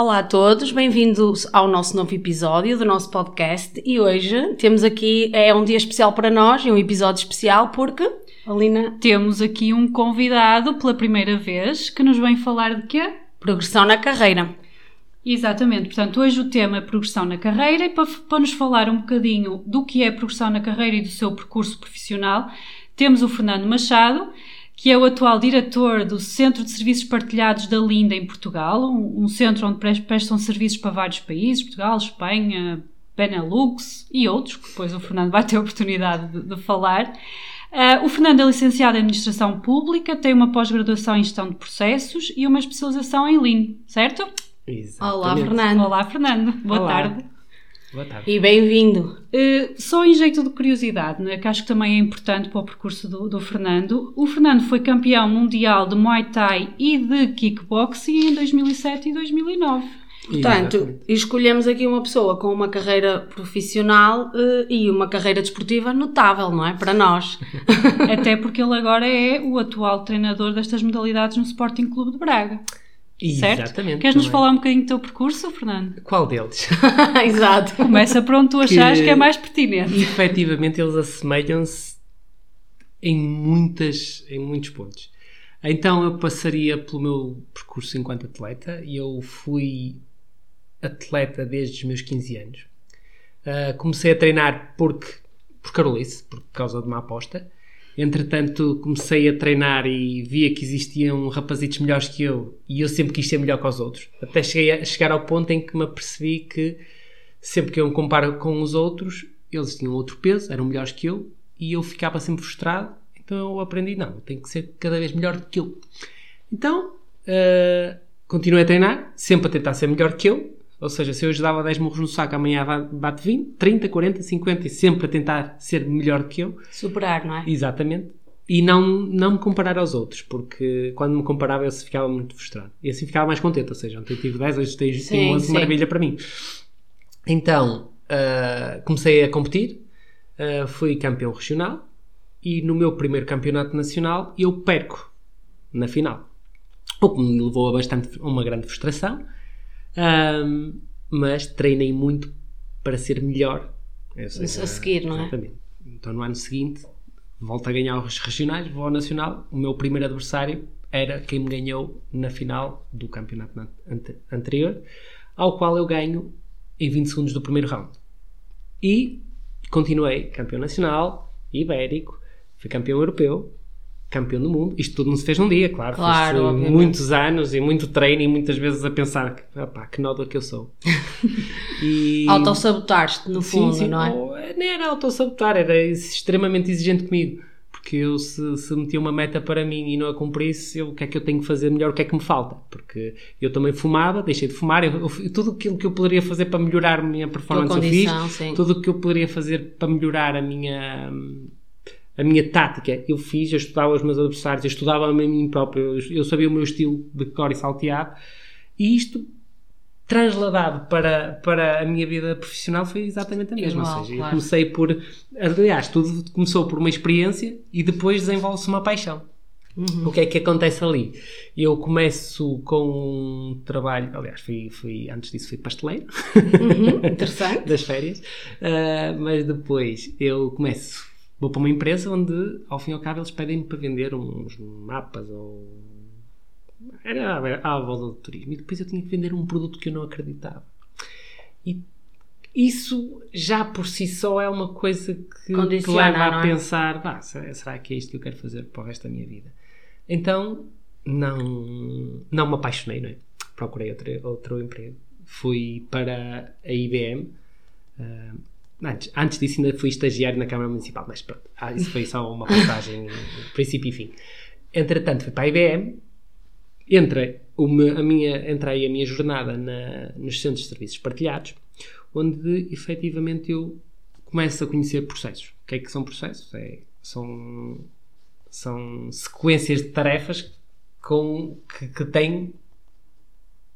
Olá a todos, bem-vindos ao nosso novo episódio do nosso podcast e hoje temos aqui, é um dia especial para nós e um episódio especial porque, Alina, Temos aqui um convidado pela primeira vez que nos vem falar de quê? progressão na carreira. Exatamente, portanto, hoje o tema é progressão na carreira e para, para nos falar um bocadinho do que é progressão na carreira e do seu percurso profissional, temos o Fernando Machado, que é o atual diretor do Centro de Serviços Partilhados da Linda em Portugal, um, um centro onde pres- prestam serviços para vários países, Portugal, Espanha, Benelux e outros, que depois o Fernando vai ter a oportunidade de, de falar. Ah, o Fernando é licenciado em Administração Pública, tem uma pós-graduação em Gestão de Processos e uma especialização em Lean, certo? Olá, Exatamente. Fernando. Olá, Fernando. Boa Olá. tarde. Boa tarde. E bem-vindo. Uh, só em jeito de curiosidade, né, que acho que também é importante para o percurso do, do Fernando. O Fernando foi campeão mundial de Muay Thai e de Kickboxing em 2007 e 2009. Portanto, Exatamente. escolhemos aqui uma pessoa com uma carreira profissional eh, e uma carreira desportiva notável, não é? Para nós. Até porque ele agora é o atual treinador destas modalidades no Sporting Clube de Braga. Certo? Exatamente. Queres nos também. falar um bocadinho do teu percurso, Fernando? Qual deles? Exato. Começa por onde tu achares que é mais pertinente. Efetivamente, eles assemelham-se em, muitas, em muitos pontos. Então, eu passaria pelo meu percurso enquanto atleta e eu fui atleta desde os meus 15 anos. Ah, comecei a treinar porque, por Carolice, por causa de uma aposta. Entretanto, comecei a treinar e via que existiam rapazitos melhores que eu e eu sempre quis ser melhor que os outros. Até cheguei a chegar ao ponto em que me apercebi que sempre que eu me comparo com os outros, eles tinham outro peso, eram melhores que eu e eu ficava sempre frustrado. Então eu aprendi, não, eu tenho que ser cada vez melhor do que eu. Então, ah, continuei a treinar, sempre a tentar ser melhor que eu. Ou seja, se eu hoje dava 10 murros no saco, amanhã bate 20, 30, 40, 50 e sempre a tentar ser melhor que eu. Superar, não é? Exatamente. E não, não me comparar aos outros, porque quando me comparava eu ficava muito frustrado. E assim ficava mais contente, ou seja, ontem tive 10, hoje tenho Sim, tenho 11, sim. maravilha para mim. Então, ah, comecei a competir, ah, fui campeão regional e no meu primeiro campeonato nacional eu perco na final. O que me levou a, bastante, a uma grande frustração, Ahm, mas treinei muito para ser melhor. Seja, A seguir, não é? Exatamente. Então no ano seguinte volto a ganhar os regionais, vou ao nacional. O meu primeiro adversário era quem me ganhou na final do campeonato na- ante- anterior, ao qual eu ganho em 20 segundos do primeiro round. E continuei campeão nacional, ibérico, fui campeão europeu, campeão do mundo. Isto tudo não se fez num dia, claro. Claro, muitos anos e muito treino e muitas vezes a pensar que, opá, que nódoa que eu sou. E... Autossabotaste, no fundo, sim, sim. não é? Ou- nem era autossabotar, era extremamente exigente comigo. Porque eu, se, se metia uma meta para mim e não a cumprisse, eu, o que é que eu tenho que fazer melhor, o que é que me falta? Porque eu também fumava, deixei de fumar, eu, eu- tudo aquilo que eu poderia fazer para melhorar a minha performance eu fiz, sim. tudo o que eu poderia fazer para melhorar a minha a minha tática eu fiz, eu estudava os meus adversários, eu estudava a mim próprio, eu, sabia o meu estilo de cor e salteado e isto transladado para, para a minha vida profissional foi exatamente a mesma. Igual, Ou seja, claro. eu comecei por. Aliás, tudo começou por uma experiência e depois desenvolve-se uma paixão. Uhum. O que é que acontece ali? Eu começo com um trabalho, aliás, fui, fui antes disso fui pasteleiro Uhum, interessante. das férias, ah, mas depois eu começo, vou para uma empresa onde ao fim e ao cabo eles pedem-me para vender uns mapas ou era à- volta do turismo e depois eu tinha que vender um produto que eu não acreditava. E isso já por si só é uma coisa que te leva a é? pensar, "Vá, será que é isto que eu quero fazer para o resto da minha vida? Então não, não me apaixonei, não é? Procurei outro, outro emprego. Fui para a IBM. ah, antes, antes disso ainda fui estagiário na Câmara Municipal, mas pronto, ah, isso foi só uma passagem, princípio e fim. Entretanto, fui para a IBM, me- a minha, entrei a minha jornada na- nos centros de serviços partilhados, onde efetivamente eu começo a conhecer processos. O que é que são processos? É, são, são sequências de tarefas com, que, que têm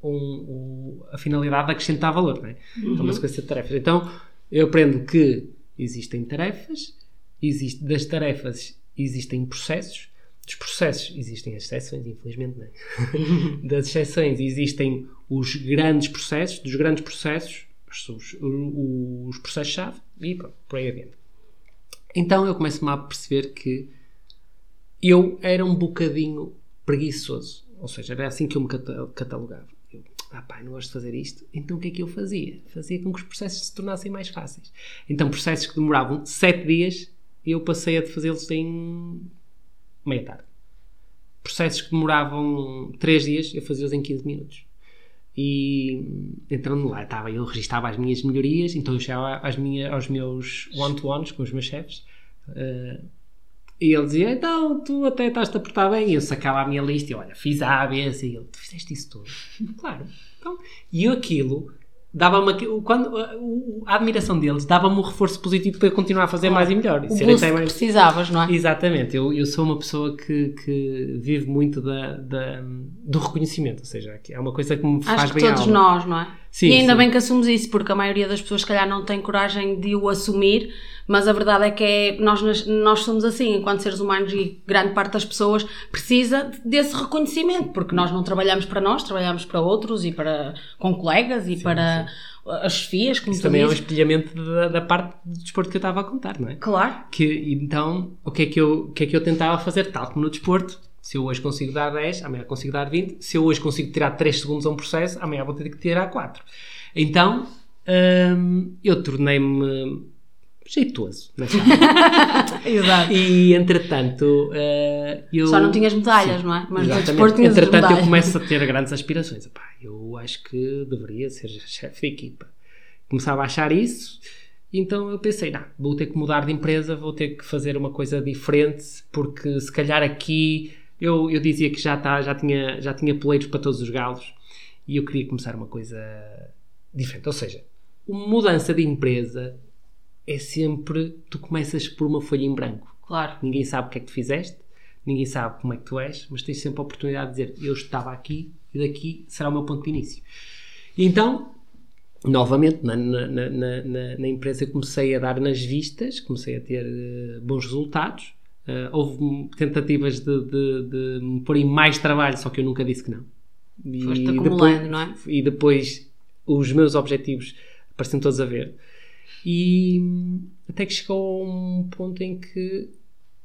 um, um- a finalidade de acrescentar valor. Não é? É uma sequência de tarefas. Então eu aprendo que existem tarefas, existe, das tarefas existem processos dos processos existem as exceções, infelizmente não. é? das exceções existem os grandes processos, dos grandes processos, os, os, os processos-chave e pronto, por aí adiante. Então eu começo-me a perceber que eu era um bocadinho preguiçoso, ou seja, era assim que eu me cata- catalogava. Ah pá, não gosto de fazer isto, então o que é que eu fazia? Fazia com que os processos se tornassem mais fáceis. Então processos que demoravam 7 dias, eu passei a fazê-los em meia tarde. Processos que demoravam 3 dias, eu fazia-os em 15 minutos. E entrando lá, estava, eu registava as minhas melhorias, então eu chegava às minhas, aos meus one-to-ones com os meus chefes. eh, e ele dizia, então, tu até estás-te a portar bem. E eu sacava a minha lista e olha, fiz A, B, C. E ele, tu fizeste isso tudo? claro. Então, e eu aquilo dava-me quando a, admiração deles dava-me um reforço positivo para eu continuar a fazer mais e melhor. E O boost mais- precisavas, não é? Exatamente, eu, eu sou uma pessoa que, que vive muito da, da- do reconhecimento, ou seja, é uma coisa que me faz Acho que bem todos alma. nós, não é? Sim, e ainda sim. bem que assumimos isso, porque a maioria das pessoas, se calhar, não tem coragem de o assumir, mas a verdade é que é, nós, nós somos assim, enquanto seres humanos, e grande parte das pessoas precisa desse reconhecimento, porque nós não trabalhamos para nós, trabalhamos para outros e para com colegas e para as chefias, como Isso também é um dizes. espelhamento da, da parte do desporto que eu estava a contar, não é? Claro. Que, então, o que, é que eu, o que é que eu tentava fazer? Tal como no desporto, se eu hoje consigo dar 10, amanhã consigo dar 20. Se eu hoje consigo tirar 3 segundos a um processo, amanhã vou ter que tirar 4. Então, hum, eu tornei-me jeitoso área. Exato. E, entretanto, eh, eu... Só não tinhas medalhas, não é? Mas no Exatamente. desporto tinhas as Entretanto, eu começo a ter grandes aspirações. Epá, eu acho que deveria ser chefe de equipa. Começava a achar isso, então eu pensei, não, vou ter que mudar de empresa, vou ter que fazer uma coisa diferente, porque se calhar aqui eu, eu dizia que já, tá, já, tinha, já tinha poleiros para todos os galos e eu queria começar uma coisa diferente. Ou seja, uma mudança de empresa é sempre tu começas por uma folha em branco. Claro. Ninguém sabe o que é que tu fizeste, ninguém sabe como é que tu és, mas tens sempre a oportunidade de dizer eu estava aqui e daqui será o meu ponto de início. E então, novamente, na, na, na, na, empresa comecei a dar nas vistas, comecei a ter eh, bons resultados. Eh, houve tentativas de, de, de me pôr em mais trabalho, só que eu nunca disse que não. E Foste acumulando, não é? E depois os meus objetivos pareciam todos a ver. E até que chegou a um ponto em que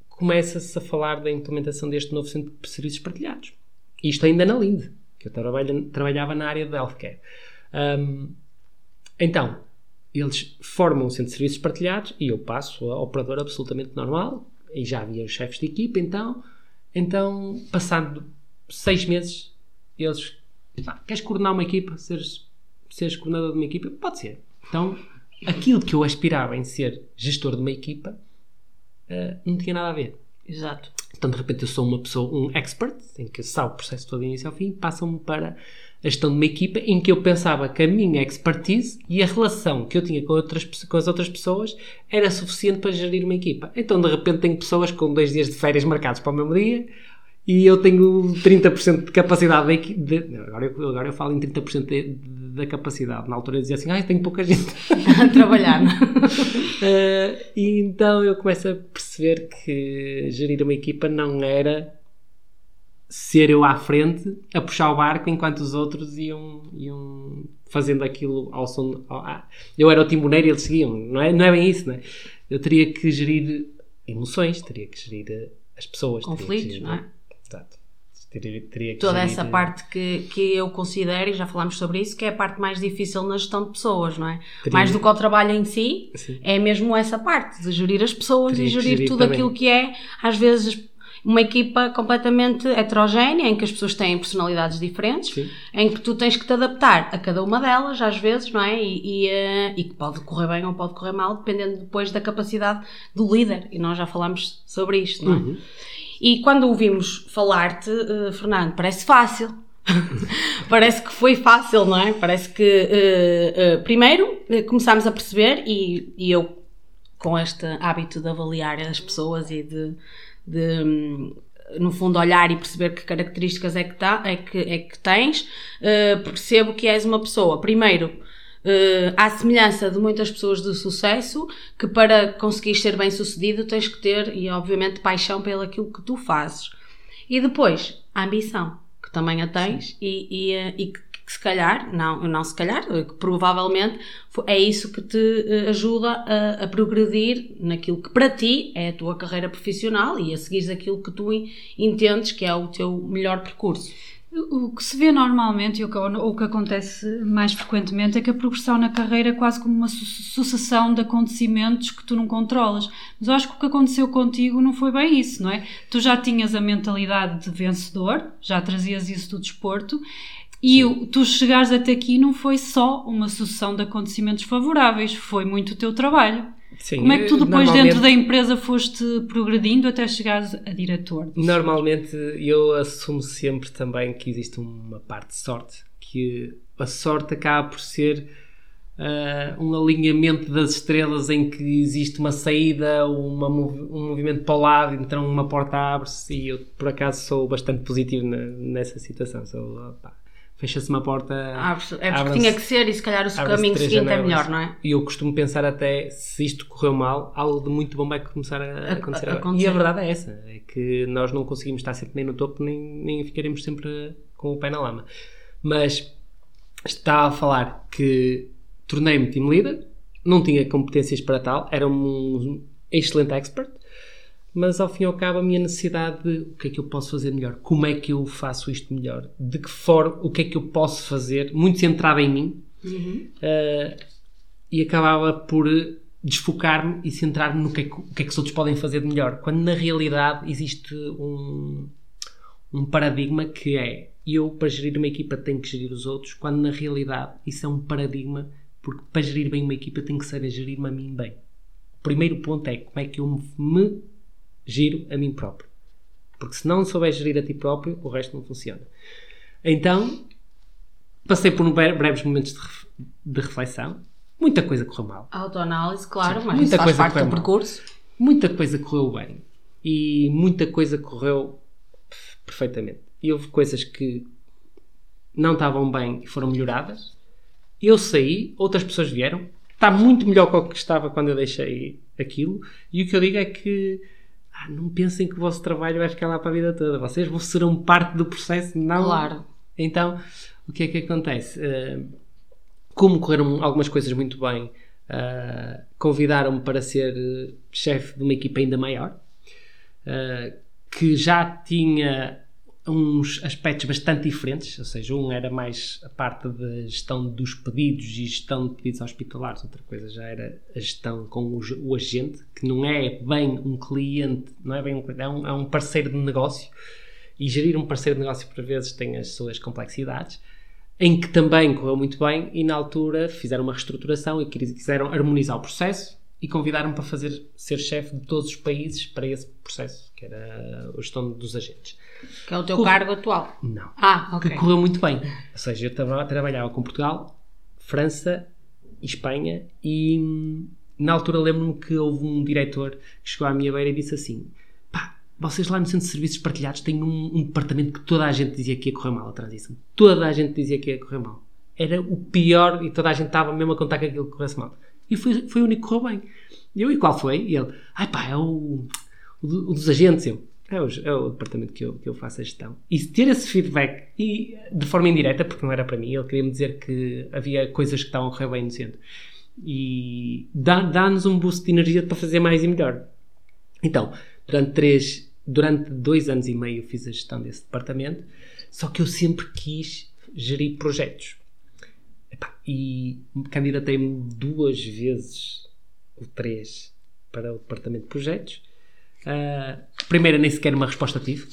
começa-se a falar da implementação deste novo centro de serviços partilhados. Isto ainda na Linde, que eu trabalhava na área de healthcare. Um, então, eles formam um centro de serviços partilhados e eu passo a operador absolutamente normal e já havia os chefes de equipa, então, então passando seis meses, eles "Ah, queres coordenar uma equipa, seres, seres coordenador de uma equipa? Pode ser. Então, aquilo que eu aspirava em ser gestor de uma equipa eh, não tinha nada a ver. Exato. Então, de repente, eu sou uma pessoa, um expert, em que sabe o processo todo do início ao fim, passam-me para a gestão de uma equipa em que eu pensava que a minha expertise e a relação que eu tinha com, outras, com as outras pessoas era suficiente para gerir uma equipa. Então, de repente, tenho pessoas com dois dias de férias marcados para o mesmo dia e eu tenho 30% de capacidade da equipe. Agora, eu, agora eu falo em 30% de- de- da capacidade. Na altura eu dizia assim, ah, tenho pouca gente. A trabalhar. Uh, e então eu começo a perceber que gerir uma equipa não era ser eu à frente a puxar o barco enquanto os outros iam, iam fazendo aquilo ao som. ao- ah, eu era o timoneiro e eles seguiam, não é, não é bem isso, não é? Eu teria que gerir emoções, teria que gerir eh, as pessoas, Conflitos, gerir- não é? Teria, Toda essa eh, parte que, que eu considero, e já falámos sobre isso, que é a parte mais difícil na gestão de pessoas, não é? Teria- Mais do que o trabalho em si, Sim. é mesmo essa parte de gerir as pessoas Teria e gerir, gerir tudo também. aquilo que é, às vezes, uma equipa completamente heterogénea, em que as pessoas têm personalidades diferentes, Sim. em que tu tens que te adaptar a cada uma delas, às vezes, não é? E, e, eh, e que pode correr bem ou pode correr mal, dependendo depois da capacidade do líder. E nós já falámos sobre isto, não é? Uhum. E quando ouvimos falar-te, eh, Fernando, parece fácil. parece que foi fácil, não é? Parece que, eh, eh, primeiro, começámos a perceber, e, e eu, com este hábito de avaliar as pessoas e de, de, hum, no fundo, olhar e perceber que características é que, tá, é que, é que tens, percebo que és uma pessoa, primeiro, eh, à semelhança de muitas pessoas de sucesso, que para conseguir ser bem sucedido tens que ter, e obviamente, paixão pelo aquilo que tu fazes. E depois, a ambição, que também a tens e, e, eh, e que, que se calhar, não, não se calhar, eh, que provavelmente é isso que te ajuda a, a progredir naquilo que para ti é a tua carreira profissional e a seguires aquilo que tu en- entendes que é o teu melhor percurso. O que se vê normalmente o que, ou o que acontece mais frequentemente é que a progressão na carreira é quase como uma su- sucessão de acontecimentos que tu não controlas. Mas eu acho que o que aconteceu contigo não foi bem isso, não é? Tu já tinhas a mentalidade de vencedor, já trazias isso do desporto. E o- tu chegares até aqui não foi só uma sucessão de acontecimentos favoráveis, foi muito o teu trabalho. Sim, Como é que tu depois dentro da empresa foste progredindo até chegares a diretor? Normalmente eu assumo sempre também que existe uma parte de sorte, que a sorte acaba por ser ah, um alinhamento das estrelas em que existe uma saída, uma um movimento para o lado, então uma porta abre-se e eu por acaso sou bastante positivo na- nessa situação. Sou, opá, Fecha-se uma porta. Abre-se- É porque tinha que ser e se calhar o caminho seguinte é janelas. melhor, não é? E eu costumo pensar até se isto correu mal, algo de muito bom vai começar a, A- acontecer a- acontecer. E a verdade é essa: é que nós não conseguimos estar sempre nem no topo, nem, nem ficaremos sempre com o pé na lama. Mas estava a falar que tornei-me team leader, não tinha competências para tal, era um excelente expert, mas ao fim e ao cabo a minha necessidade de o que é que eu posso fazer melhor, como é que eu faço isto melhor, de que forma, o que é que eu posso fazer, muito centrado em mim, Uh, e acabava por desfocar-me e centrar-me no que, é que, o que é que os outros podem fazer de melhor. Quando na realidade existe um, um paradigma que é eu, para gerir uma equipa, tenho que gerir os outros, quando na realidade isso é um paradigma, porque para gerir bem uma equipa, tenho que saber gerir-me a mim bem. O primeiro ponto é como é que eu me giro a mim próprio. Porque se não souber gerir a ti próprio, o resto não funciona. Então, passei por um bre- breves momentos de, ref- de reflexão. Muita coisa correu mal. Autoanálise, claro, Sim, mas muita coisa parte correu do mal. percurso. Muita coisa correu bem. E muita coisa correu perfeitamente. E houve coisas que não estavam bem e foram melhoradas. Eu saí, outras pessoas vieram. Está muito melhor que o que estava quando eu deixei aquilo. E o que eu digo é que ah, não pensem que o vosso trabalho vai ficar lá para a vida toda. Vocês vão serão parte do processo, não. Claro. Então, o que é que acontece? Eh, como correram algumas coisas muito bem, eh, convidaram-me para ser eh, chefe de uma equipa ainda maior, que já tinha uns aspectos bastante diferentes, ou seja, um era mais a parte da gestão dos pedidos e gestão de pedidos hospitalares, outra coisa já era a gestão com o, o agente, que não é bem um cliente, não é bem um, cliente, é um, é um parceiro de negócio, e gerir um parceiro de negócio por vezes tem as suas complexidades, em que também correu muito bem e na altura fizeram uma reestruturação e quis- quiseram harmonizar o processo e convidaram-me para fazer ser chefe de todos os países para esse processo, que era a gestão dos agentes. Que é o teu Corre- cargo atual. Não. Ah, ok. Que correu muito bem. Ou seja, eu traba- trabalhava com Portugal, França e Espanha e hum, na altura lembro-me que houve um diretor que chegou à minha beira e disse assim pá, vocês lá no Centro de Serviços Partilhados têm um, um departamento que toda a gente dizia que ia correr mal a transição. Toda a gente dizia que ia correr mal. Era o pior e toda a gente estava mesmo a contar que aquilo corresse mal. E foi, foi o único que correu bem. E eu, e qual foi? E ele, ai pá, é o, o, o dos agentes. Eu, é o, é o departamento que eu, que eu faço a gestão. E ter esse feedback, e de forma indireta, porque não era para mim, ele queria-me dizer que havia coisas que estavam a correr bem no centro. E dá- dá-nos um boost de energia para fazer mais e melhor. Então, durante três, durante dois anos e meio fiz a gestão desse departamento, só que eu sempre quis gerir projetos. E candidatei-me duas vezes, ou três, para o departamento de projetos. Ah, a primeira nem sequer uma resposta tive.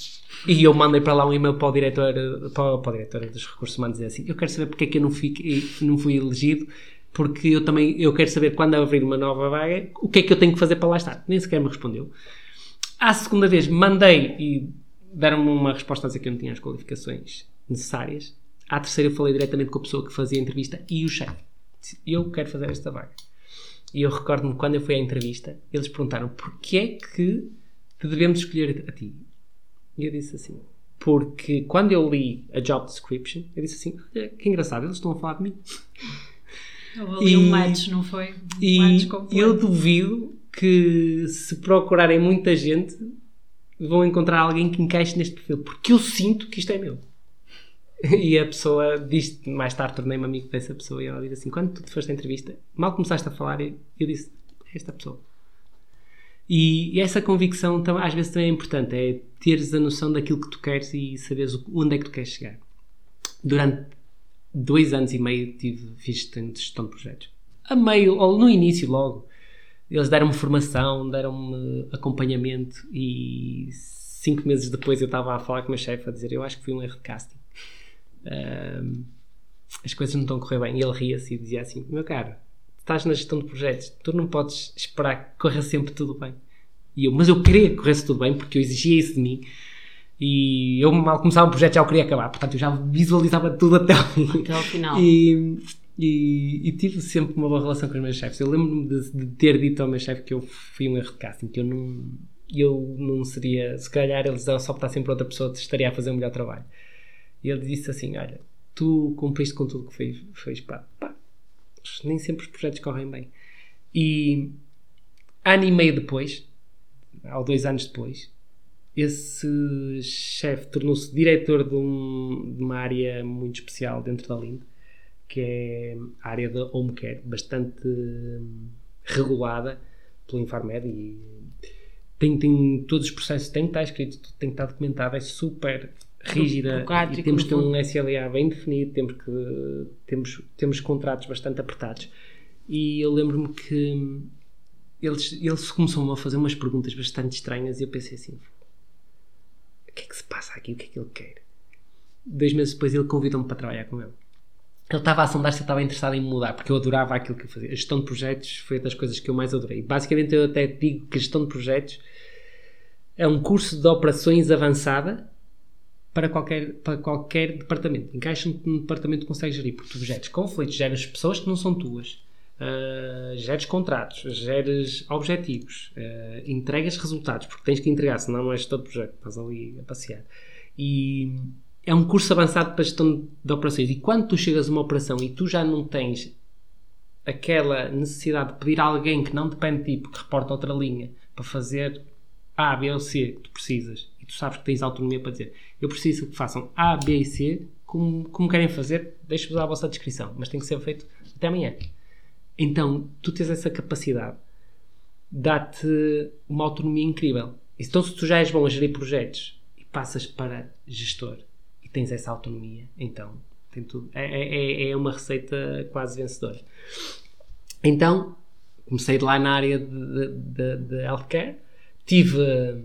E eu mandei para lá um e-mail para o diretor, para, para o diretor dos recursos humanos dizer assim: Eu quero saber porque é que eu não, fiquei, não fui elegido, porque eu também eu quero saber quando abrir uma nova vaga o que é que eu tenho que fazer para lá estar. Nem sequer me respondeu. À segunda vez mandei e deram-me uma resposta a dizer que eu não tinha as qualificações necessárias. À terceira eu falei diretamente com a pessoa que fazia a entrevista e o chefe. Disse, Eu quero fazer esta vaga. E eu recordo-me quando eu fui à entrevista, eles perguntaram porquê é que te devemos escolher a ti. E eu disse assim, porque quando eu li a job description, eu disse assim, "Olha, que engraçado, eles estão a falar de mim. Houve ali E- um match, não foi? Um E match completo. eu duvido que se procurarem muita gente, vão encontrar alguém que encaixe neste perfil, porque eu sinto que isto é meu. E a pessoa diz, mais tarde tornei-me amigo dessa pessoa e ela diz assim: quando tu te foste à entrevista, mal começaste a falar, eu disse: é esta pessoa. E, essa convicção às vezes também é importante, é teres a noção daquilo que tu queres e saberes onde é que tu queres chegar. Durante dois anos e meio tive, fiz gestão de projetos. A meio, ou no início logo, eles deram-me formação, deram-me acompanhamento e cinco meses depois eu estava a falar com o meu chefe a dizer eu acho que foi um erro de casting as coisas não estão a correr bem. E ele ria-se e dizia assim: Meu caro, estás na gestão de projetos, tu não podes esperar que corra sempre tudo bem. E eu, mas eu queria que corresse tudo bem porque eu exigia isso de mim. E eu mal começava um projeto já o queria acabar, portanto eu já visualizava tudo até ao fim. Até ao final. E, e, e, tive sempre uma boa relação com os meus chefes. Eu lembro-me de, de, ter dito ao meu chefe que eu fui um erro de casting, que eu não, eu não seria, se calhar eles só optassem por outra pessoa, estaria a fazer um melhor trabalho. E ele disse assim: Olha, tu cumpriste com tudo que foi, foi pá, pá, nem sempre os projetos correm bem. E ano e meio depois, ou dois anos depois, esse chefe tornou-se diretor de, um, de, uma área muito especial dentro da Lind, que é a área da home care, bastante hum, regulada pelo Infarmed e tem, tem todos os processos, tem que estar escrito, tem que estar documentado, é super rígida e temos que ter um SLA bem definido, temos que temos, temos contratos bastante apertados. E eu lembro-me que eles, eles começaram a fazer umas perguntas bastante estranhas e eu pensei assim: o que é que se passa aqui? O que é que ele quer? Dois meses depois ele convidou-me para trabalhar com ele. Ele estava a sondar se eu estava interessado em mudar, porque eu adorava aquilo que eu fazia. A gestão de projetos foi das coisas que eu mais adorei. Basicamente, eu até digo que a gestão de projetos é um curso de operações avançada para qualquer, para qualquer departamento. Encaixa num departamento que consegue gerir, porque tu geres conflitos, geres pessoas que não são tuas, uh, geres contratos, geres objetivos, uh, entregas resultados, porque tens que entregar, senão não és todo projeto, estás ali a passear. E é um curso avançado para gestão de operações. E quando tu chegas a uma operação e tu já não tens aquela necessidade de pedir a alguém que não depende de ti, porque reporta outra linha, para fazer A, B ou C que tu precisas, sabes que tens autonomia para dizer eu preciso que façam A, B e C como, como querem fazer, deixo-vos à vossa descrição, mas tem que ser feito até amanhã. Então, tu tens essa capacidade, dá-te uma autonomia incrível. Então, se tu já és bom a gerir projetos e passas para gestor e tens essa autonomia, então tem tudo. É, é, é uma receita quase vencedora. Então, comecei lá na área de, de, de healthcare, tive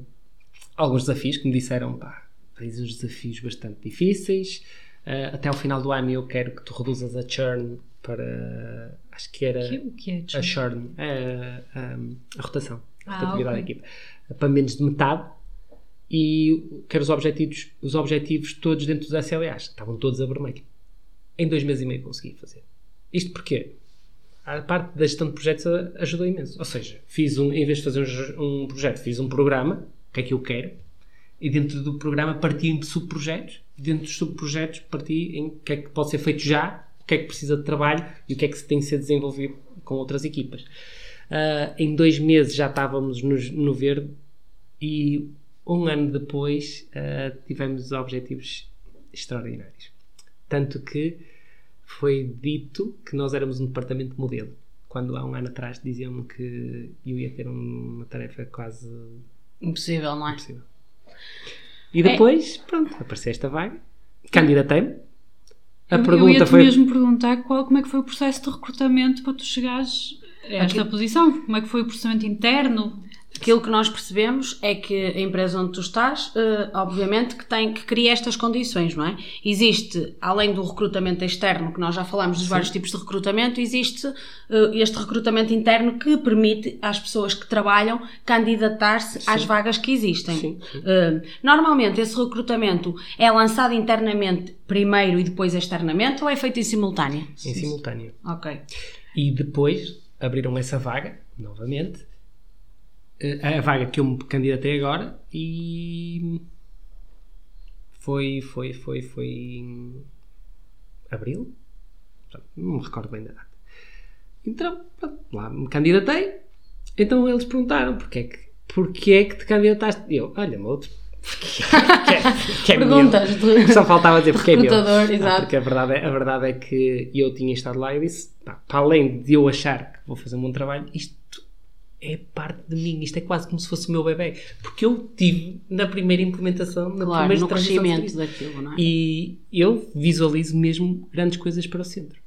alguns desafios que me disseram, pá, tens uns desafios bastante difíceis. Uh, até ao final do ano eu quero que tu reduzas a churn para. Acho que era. O que é churn? A churn, é, a, a, rotação, a ah, rotatividade okay. da equipa. Para menos de metade. E quero os objetivos, os objetivos todos dentro dos SLAs. Estavam todos a vermelho. Em dois meses e meio consegui fazer. Isto porquê? A parte da gestão de projetos ajudou imenso. Ou seja, fiz um, em vez de fazer um, um projeto, fiz um programa o que é que eu quero, e dentro do programa parti em subprojetos, dentro dos subprojetos parti em o que é que pode ser feito já, o que é que precisa de trabalho e o que é que tem de ser desenvolvido com outras equipas. Uh, em dois meses já estávamos no, no, verde e um ano depois uh, tivemos objetivos extraordinários. Tanto que foi dito que nós éramos um departamento modelo. Quando há um ano atrás diziam-me que eu ia ter uma tarefa quase Impossível, não é? Impossível. E depois, é. pronto, apareceu esta vaga, candidatei-me. A eu, pergunta eu ia-te foi... mesmo perguntar qual, como é que foi o processo de recrutamento para tu chegares a esta Aqui... posição. Como é que foi o processamento interno? Aquilo que nós percebemos é que a empresa onde tu estás, uh, obviamente, que tem que cria estas condições, não é? Existe, além do recrutamento externo, que nós já falamos dos Sim. vários tipos de recrutamento, existe uh, este recrutamento interno que permite às pessoas que trabalham candidatar-se às vagas que existem. Sim. Sim. Uh, normalmente, esse recrutamento é lançado internamente primeiro e depois externamente ou é feito em simultâneo? Em simultâneo. Ok. E depois abriram essa vaga, novamente, a vaga que eu me candidatei agora e foi, foi, foi, foi em abril? Não me recordo bem da data. Então, lá me candidatei. Então eles perguntaram porque é que porque é que te candidataste? Eu, olha, outro. Porque é, que é Perguntas meu. Só faltava dizer porque é meu. Ah, porque a verdade, é, a verdade é que eu tinha estado lá e disse: pá, para além de eu achar que vou fazer um bom trabalho, isto é parte de mim, isto é quase como se fosse o meu bebê. Porque eu tive na primeira implementação, na Claro, primeira no crescimento daquilo, não é? E eu visualizo mesmo grandes coisas para o centro.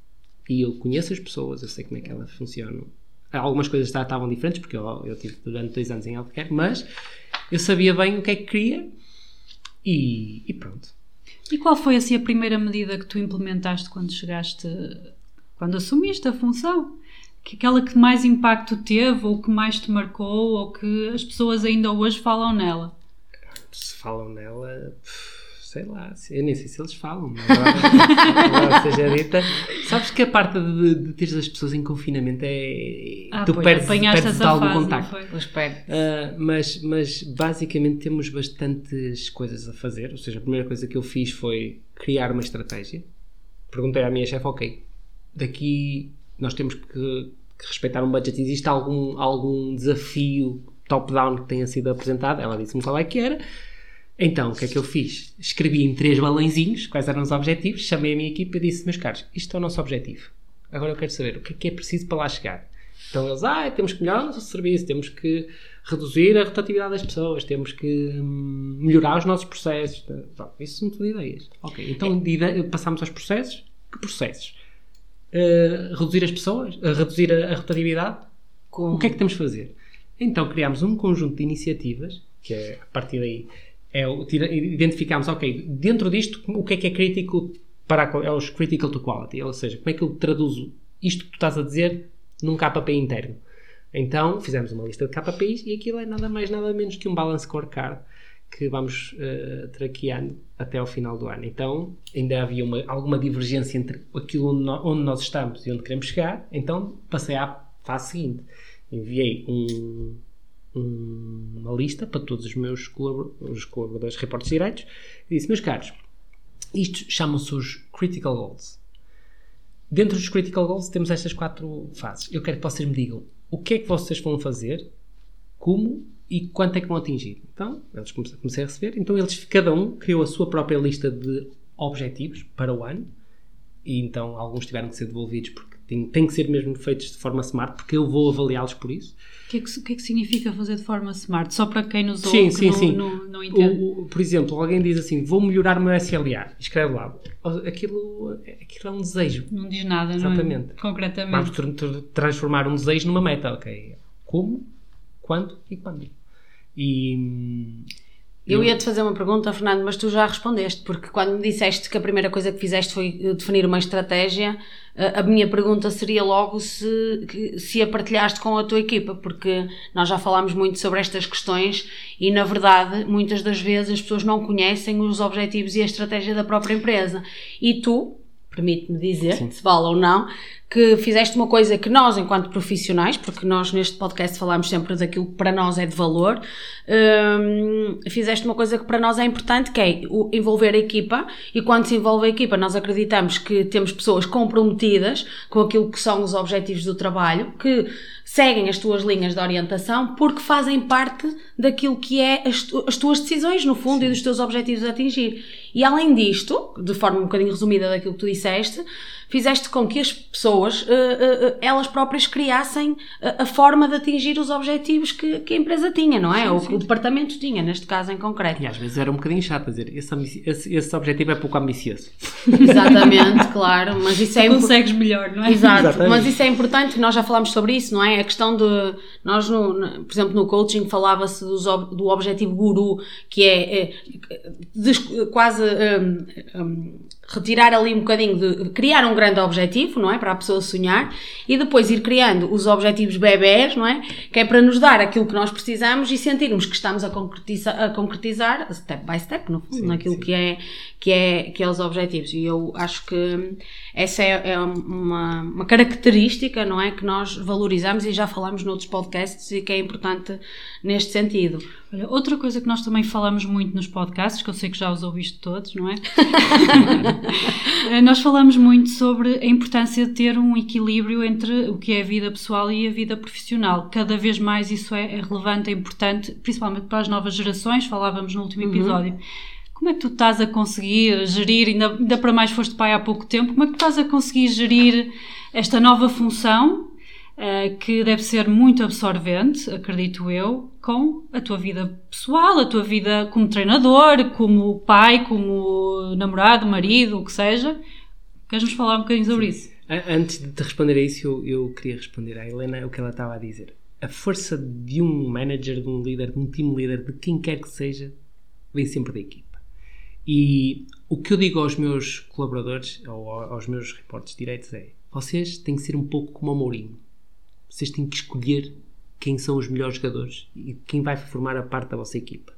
E eu conheço as pessoas, eu sei como é que elas funcionam. Algumas coisas já estavam diferentes, porque eu, eu tive durante dois anos em Albuquerque, mas eu sabia bem o que é que queria e, e pronto. E qual foi assim a primeira medida que tu implementaste quando chegaste, quando assumiste a função? Que aquela que mais impacto teve, ou que mais te marcou, ou que as pessoas ainda hoje falam nela? Se falam nela, sei lá, eu nem sei se eles falam, mas agora, agora seja dita. Sabes que a parte de, de teres as pessoas em confinamento é. Ah, tu pois, perdes, perdes essa algum fase, contacto. Pois espero. Uh, mas, mas basicamente temos bastantes coisas a fazer. Ou seja, a primeira coisa que eu fiz foi criar uma estratégia. Perguntei à minha chefe, ok, daqui nós temos que, que respeitar um budget. Existe algum, algum desafio top-down que tenha sido apresentado? Ela disse-me qual é que era. Então, o que é que eu fiz? Escrevi em três balãozinhos quais eram os objetivos, chamei a minha equipa e disse, meus caros, isto é o nosso objetivo. Agora eu quero saber o que é que é preciso para lá chegar. Então eles, ah, temos que melhorar o nosso serviço, temos que reduzir a rotatividade das pessoas, temos que hum, melhorar os nossos processos. Pronto, isso são tudo ideias. Ok, então de ide- passamos aos processos. Que processos? Uh, reduzir as pessoas? Uh, reduzir a, a rotatividade? Com... O que é que temos de fazer? Então criámos um conjunto de iniciativas, que é a partir daí, é identificámos, ok, dentro disto, o que é que é critical para a, é os critical to quality, ou seja, como é que eu traduzo isto que tu estás a dizer num KPI interno. Então fizemos uma lista de KPIs e aquilo é nada mais nada menos que um balance scorecard que vamos uh, traqueando até ao final do ano. Então ainda havia uma, alguma divergência entre aquilo onde, nó- onde nós estamos e onde queremos chegar, então passei à fase seguinte. Enviei um, um- uma lista para todos os meus colabor- os colaboradores reportes direitos e disse, meus caros, isto chamam-se os Critical Goals. Dentro dos Critical Goals temos estas quatro fases. Eu quero que vocês me digam o que é que vocês vão fazer, como e quanto é que vão atingir. Então, eles comecei, comecei a receber. Então, eles, cada um criou a sua própria lista de objetivos para o ano. E então, alguns tiveram que ser devolvidos porque têm, têm que ser mesmo feitos de forma smart, porque eu vou avaliá-los por isso. O que, é que, que é que significa fazer de forma smart? Só para quem nos ouve Sim, sim, não, sim. não, não entende. O- o- por exemplo, alguém diz assim: vou melhorar o meu SLA. Escreve lá. Aquilo, aquilo é um desejo. Não diz nada, Exatamente. não é? Concretamente. Vamos tr- tr- transformar um desejo numa meta, ok? Como, quando e quando. E hum, Eu ia-te fazer uma pergunta, Fernando, mas tu já respondeste, porque quando me disseste que a primeira coisa que fizeste foi eh, definir uma estratégia, eh, a minha pergunta seria logo se, se a partilhaste com a tua equipa, porque nós já falámos muito sobre estas questões e, na verdade, muitas das vezes as pessoas não conhecem os objetivos e a estratégia da própria empresa. E tu, permite-me dizer, se vale ou não, que fizeste uma coisa que nós, enquanto profissionais, porque nós neste podcast falamos sempre daquilo que para nós é de valor, hum, fizeste uma coisa que para nós é importante, que é envolver a equipa, e quando se envolve a equipa, nós acreditamos que temos pessoas comprometidas com aquilo que são os objetivos do trabalho, que seguem as tuas linhas de orientação, porque fazem parte daquilo que é as, tu- as tuas decisões, no fundo, e dos teus objetivos a atingir. E além disto, de forma um bocadinho resumida daquilo que tu disseste, fizeste com que as pessoas, eh, eh, eh, elas próprias criassem a, forma de atingir os objetivos que, que a empresa tinha, não é? Ou que o departamento tinha, neste caso em concreto. e às vezes era um bocadinho chato a dizer: esse, esse, esse objetivo é pouco ambicioso. Exatamente, claro, mas isso é impo- Consegues melhor, não é? Exato, Exatamente. mas isso é importante, nós já falámos sobre isso, não é? A questão de, nós, no, no- por exemplo, no coaching falava-se do objetivo guru, que é, é, des- quase hum, hum, retirar ali um bocadinho de criar um grande objetivo, não é? Para a pessoa sonhar e depois ir criando os objetivos bebés, não é? Que é para nos dar aquilo que nós precisamos e sentirmos que estamos a concretizar, a concretizar step by step, no fundo, naquilo que é, que, é, que é os objetivos. E eu acho que essa é, é uma, uma característica, não é? Que nós valorizamos e já falamos noutros podcasts e que é importante neste sentido. Olha, outra coisa que nós também falamos muito nos podcasts, que eu sei que já os ouviste todos, não é? Eh, Nós falamos muito sobre a importância de ter um equilíbrio entre o que é a vida pessoal e a vida profissional. Cada vez mais isso é, é relevante, é importante, principalmente para as novas gerações. Falávamos no último episódio. Como é que tu estás a conseguir gerir, ainda, ainda para mais foste pai há pouco tempo, como é que tu estás a conseguir gerir esta nova função eh, que deve ser muito absorvente, acredito eu, com a tua vida pessoal, a tua vida como treinador, como pai, como namorado, marido, o que seja. Queres-nos falar um bocadinho sobre isso? A- Antes de te responder a isso, eu, eu queria responder à Helena o que ela estava a dizer. A força de um manager, de um líder, de um team leader, de quem quer que seja, vem sempre da equipa. E o que eu digo aos meus colaboradores, ou aos meus reportes direitos, é: vocês têm que ser um pouco como o Mourinho. Vocês têm que escolher quem são os melhores jogadores e quem vai formar a parte da vossa equipa.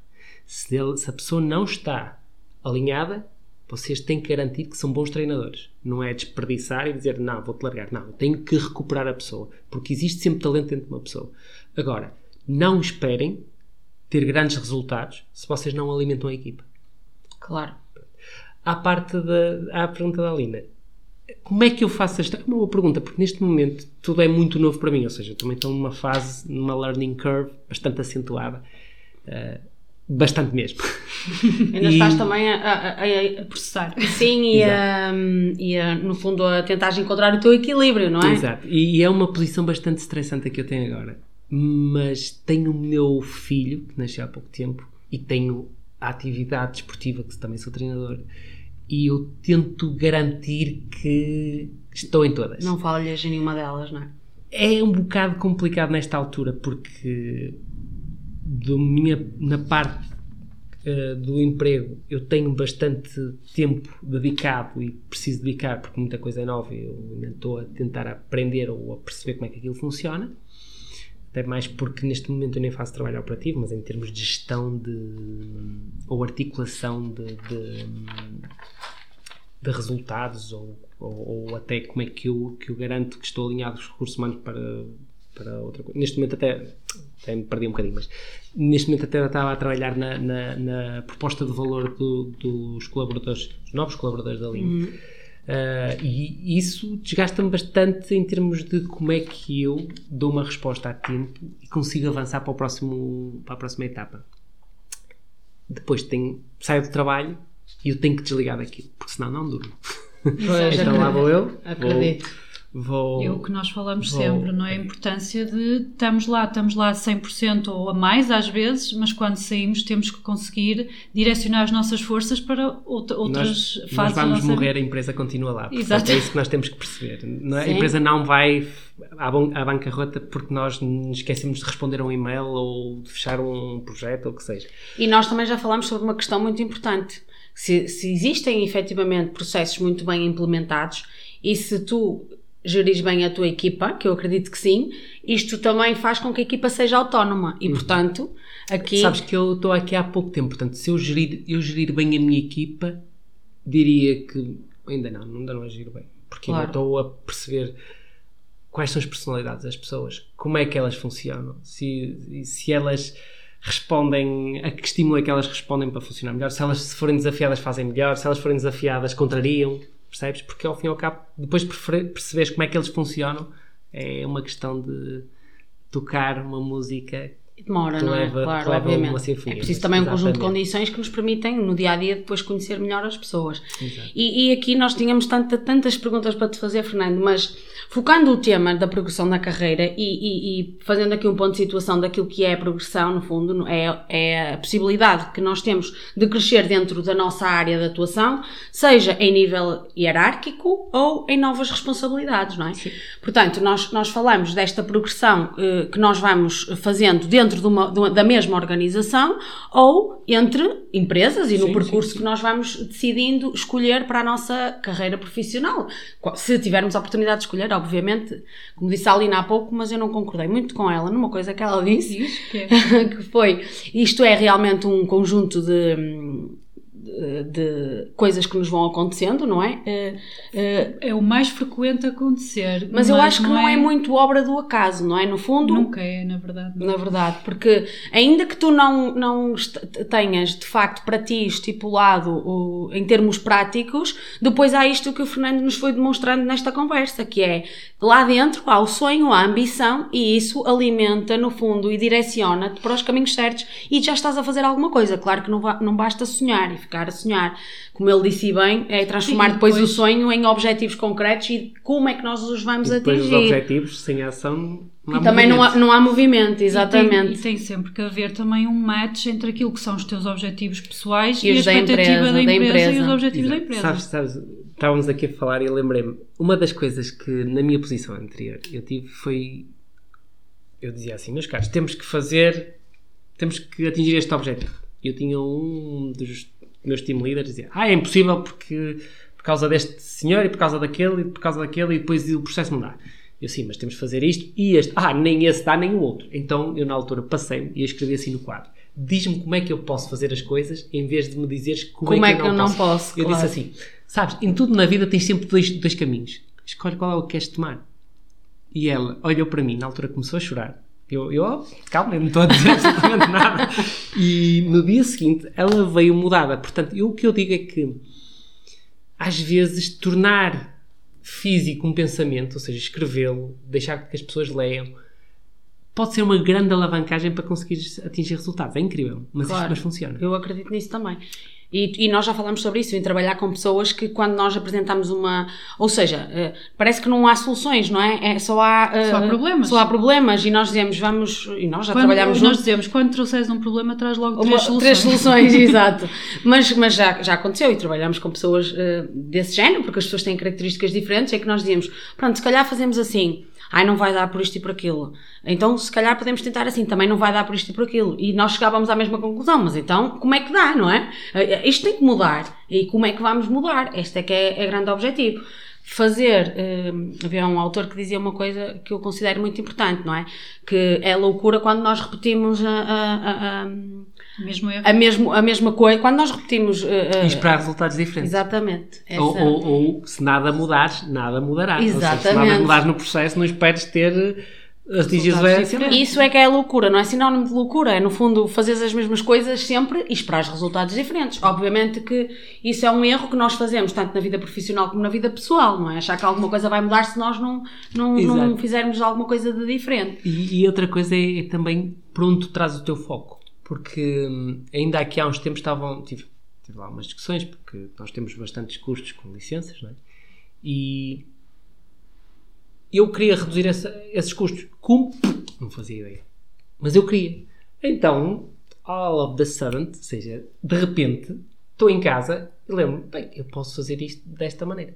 Se, ele- se a pessoa não está alinhada, vocês têm que garantir que são bons treinadores. Não é desperdiçar e dizer, não, vou-te largar. Não, eu tenho que recuperar a pessoa. Porque existe sempre talento dentro de uma pessoa. Agora, não esperem ter grandes resultados se vocês não alimentam a equipa. Claro. À parte da à pergunta da Alina, como é que eu faço esta? É uma boa pergunta, porque neste momento tudo é muito novo para mim, ou seja, eu também estou numa fase, numa learning curve bastante acentuada, eh, bastante mesmo. Ainda E- estás também a, a- a- A processar. sim e, a, e a, no fundo a tentar encontrar o teu equilíbrio, não é? Exato, e, e é uma posição bastante estressante a que eu tenho agora. Mas tenho o meu filho, que nasceu há pouco tempo, e tenho a atividade desportiva, que também sou treinador, e eu tento garantir que estou em todas. Não falhas em nenhuma delas, não é? É um bocado complicado nesta altura porque do minha, na parte eh, do emprego eu tenho bastante tempo dedicado e preciso dedicar porque muita coisa é nova e eu ainda estou a tentar aprender ou a perceber como é que aquilo funciona até mais porque neste momento eu nem faço trabalho operativo mas em termos de gestão de ou articulação de, de, de resultados ou, ou, ou até como é que eu, que eu garanto que estou alinhado os recursos humanos para, para outra coisa. Neste momento até, até me perdi um bocadinho, mas neste momento até estava a trabalhar na, na, na proposta de valor do- dos colaboradores, dos novos colaboradores da linha. Ah, e isso desgasta-me bastante em termos de como é que eu dou uma resposta a tempo e consigo avançar para, o próximo, para a próxima etapa. Depois tenho, saio do trabalho e eu tenho que desligar daquilo, porque senão não durmo. Pois, então lá vou eu. Acredito. Vou, É vou o que nós falamos Vou- sempre, não é? A importância de estamos lá, estamos lá 100% ou a mais às vezes, mas quando saímos temos que conseguir direcionar as nossas forças para outra, outras nós, nós fases da vamos nossa morrer, a empresa continua lá. Portanto, Exato. é isso que nós temos que perceber. Não é? A empresa não vai à, ban- à bancarrota porque nós nos esquecemos de responder a um e-mail ou de fechar um projeto ou o que seja. E nós também já falámos sobre uma questão muito importante. Se, se existem efetivamente processos muito bem implementados e se tu gerires bem a tua equipa, que eu acredito que sim, isto também faz com que a equipa seja autónoma. E, portanto, aqui. Sabes que eu estou aqui há pouco tempo, portanto, se eu gerir, eu gerir bem a minha equipa, diria que ainda não, ainda não a giro bem. Porque Claro. ainda estou a perceber quais são as personalidades das pessoas, como é que elas funcionam, se, se elas respondem, a que estímulo é que elas respondem para funcionar melhor, se elas se forem desafiadas fazem melhor, se elas forem desafiadas contrariam, percebes? Porque ao fim e ao cabo, depois perceberes como é que eles funcionam, é uma questão de tocar uma música Demora, que não é? claro, obviamente. sinfonia, é preciso também um conjunto de condições que nos permitem, no dia a dia, depois conhecer melhor as pessoas. E, e aqui nós tínhamos tanta- tantas perguntas para te fazer, Fernando, mas focando o tema da progressão na carreira e, e- e fazendo aqui um ponto de situação daquilo que é a progressão, no fundo, é, é a possibilidade que nós temos de crescer dentro da nossa área de atuação, seja em nível hierárquico ou em novas responsabilidades, não é? Portanto, nós, nós falamos desta progressão eh, que nós vamos fazendo dentro de uma- de uma- da mesma organização ou entre empresas e no Sim, percurso sim, sim. que nós vamos decidindo escolher para a nossa carreira profissional. Se tivermos a oportunidade de escolher, obviamente, como disse a Alina há pouco, mas eu não concordei muito com ela numa coisa que ela disse, que é. que foi, isto é realmente um conjunto de, de, coisas que nos vão acontecendo, não é? Uh, uh, é o mais frequente acontecer. Mas, mas eu acho que não é... é... muito obra do acaso, não é? No fundo. Nunca é, na verdade. Na verdade, porque ainda que tu não, não tenhas de facto para ti estipulado em termos práticos, depois há isto que o Fernando nos foi demonstrando nesta conversa, que é lá dentro há o sonho, a ambição e isso alimenta no fundo e direciona-te para os caminhos certos e já estás a fazer alguma coisa. Claro que não, não basta sonhar e ficar a sonhar. Como ele disse bem, é transformar Sim, depois, depois, o sonho em objetivos concretos e como é que nós os vamos e depois atingir. Depois os objetivos sem ação e também não há, não há movimento, exatamente. E tem, e tem, sempre que haver também um match entre aquilo que são os teus objetivos pessoais e, e a expectativa da empresa, da empresa, da empresa. e os objetivos Exato. da empresa. Sabes, sabes, estávamos aqui a falar e eu lembrei-me, uma das coisas que na minha posição anterior eu tive foi, eu dizia assim, meus caros, temos que fazer, temos que atingir este objetivo. Eu tinha um dos meus team leaders dizia, ah, é impossível porque por causa deste senhor e por causa daquele e por causa daquele e depois o processo não dá. Eu sim, mas temos de fazer isto e este. Ah, nem esse dá, nem o outro. Então eu na altura passei e escrevi assim no quadro. Diz-me como é que eu posso fazer as coisas em vez de me dizeres como, como é, que, é que eu, não, posso. posso. Eu claro. disse assim: sabes, em tudo na vida tens sempre dois, dois caminhos. Escolhe qual é o que queres tomar. E ela olhou para mim, na altura começou a chorar. Eu, eu calma, eu não estou a dizer absolutamente nada. E no dia seguinte ela veio mudada. Portanto, eu, o que eu digo é que às vezes tornar físico um pensamento, ou seja, escrevê-lo, deixar que as pessoas leiam, pode ser uma grande alavancagem para conseguir atingir resultados. É incrível, mas claro, isto mas funciona. Eu acredito nisso também. E, e, nós já falamos sobre isso, em trabalhar com pessoas que quando nós apresentamos uma. Ou seja, uh, parece que não há soluções, não é? é só, há, uh, só há problemas. Só há problemas e nós dizemos, vamos. E nós já quando, trabalhamos Nós dizemos, quando trouxeres um problema, traz logo três uma, soluções. Três soluções, exato. Mas, mas já, já aconteceu e trabalhamos com pessoas uh, desse género, porque as pessoas têm características diferentes, é que nós dizemos, pronto, se calhar fazemos assim ai, não vai dar por isto e por aquilo. Então, se calhar podemos tentar assim, também não vai dar por isto e por aquilo. E nós chegávamos à mesma conclusão, mas então, como é que dá, não é? Eh, eh, isto tem que mudar. E como é que vamos mudar? Este é que é, é grande objetivo fazer. Uh, havia um autor que dizia uma coisa que eu considero muito importante, não é? Que é loucura quando nós repetimos a, a, a mesmo erro. A, mesmo, a mesma coisa. Quando nós repetimos. Uh, e esperar resultados diferentes. Exatamente. Ou, ou, ou, se nada mudares, nada mudará. Exatamente. Seja, se nada mudares no processo, não esperes ter atingir Isso é que é loucura, não é sinónimo de loucura, é no fundo fazer as mesmas coisas sempre e esperar resultados diferentes. Obviamente que isso é um erro que nós fazemos tanto na vida profissional como na vida pessoal, não é? Achar que alguma coisa vai mudar se nós não, não, não fizermos alguma coisa de diferente. E, e outra coisa é, é, também pronto traz o teu foco, porque hum, ainda aqui há uns tempos estavam, tive, tive lá umas discussões, porque nós temos bastantes custos com licenças, não é? E eu queria reduzir essa, esses custos. Como? Não fazia ideia. Mas eu queria. Então, all of the sudden, ou seja, de repente, estou em casa e lembro-me, bem, eu posso fazer isto desta maneira.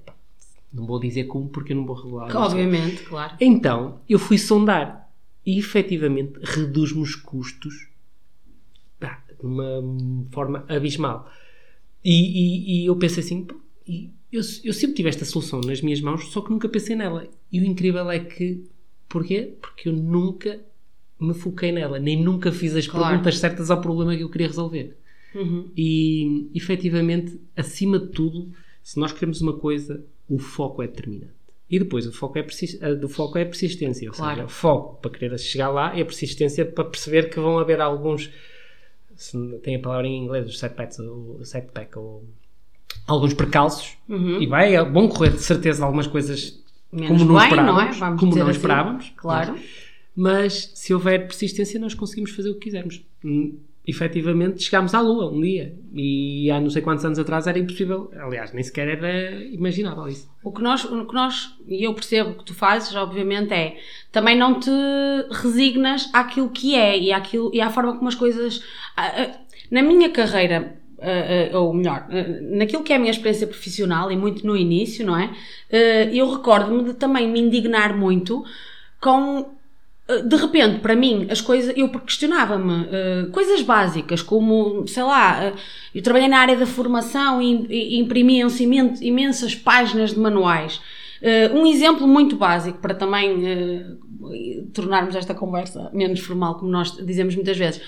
Não vou dizer como porque eu não vou regular. Obviamente, claro. Então, eu fui sondar e efetivamente reduz-me os custos de uma forma abismal. E, e, e eu pensei assim, e eu, eu sempre tive esta solução nas minhas mãos, só que nunca pensei nela. E o incrível é que. Porquê? Porque eu nunca me foquei nela, nem nunca fiz as claro. perguntas certas ao problema que eu queria resolver. Uhum. E efetivamente, acima de tudo, se nós queremos uma coisa, o foco é determinante. E depois o foco é, persist... o foco é persistência. Ou claro. seja, o foco para querer chegar lá a persistência para perceber que vão haver alguns. Se tem a palavra em inglês, os setbacks, o setback, ou alguns percalços uhum. e vai, é bom correr de certeza algumas coisas Menos como não bem, esperávamos, não é? Como não assim, esperávamos, claro. Mas se houver persistência, nós conseguimos fazer o que quisermos. Efetivamente, chegámos à Lua um dia e há não sei quantos anos atrás era impossível, aliás, nem sequer era imaginável isso. O que nós, o que nós e eu percebo que tu fazes, obviamente, é também não te resignas àquilo que é e, àquilo, e à forma como as coisas. Na minha carreira Uh, uh, ou melhor, uh, naquilo que é a minha experiência profissional e muito no início, não é? eu recordo-me de também me indignar muito com. De repente, para mim, as coisas, eu questionava-me coisas básicas, como, sei lá, eu trabalhei na área da formação e, e imprimiam-se imensas páginas de manuais. um exemplo muito básico para também tornarmos esta conversa menos formal, como nós dizemos muitas vezes